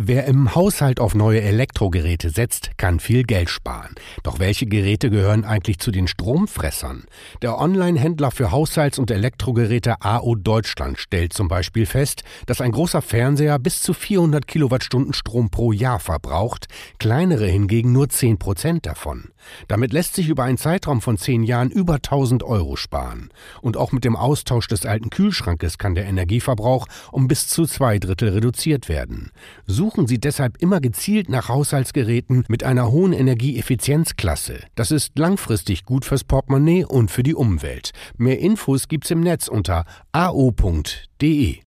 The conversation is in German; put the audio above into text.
Wer im Haushalt auf neue Elektrogeräte setzt, kann viel Geld sparen. Doch welche Geräte gehören eigentlich zu den Stromfressern? Der Online-Händler für Haushalts- und Elektrogeräte AO Deutschland stellt zum Beispiel fest, dass ein großer Fernseher bis zu 400 Kilowattstunden Strom pro Jahr verbraucht, kleinere hingegen nur 10 Prozent davon. Damit lässt sich über einen Zeitraum von 10 Jahren über 1000 Euro sparen. Und auch mit dem Austausch des alten Kühlschrankes kann der Energieverbrauch um bis zu zwei Drittel reduziert werden. Suchen Sie deshalb immer gezielt nach Haushaltsgeräten mit einer hohen Energieeffizienzklasse. Das ist langfristig gut fürs Portemonnaie und für die Umwelt. Mehr Infos gibt's im Netz unter ao.de.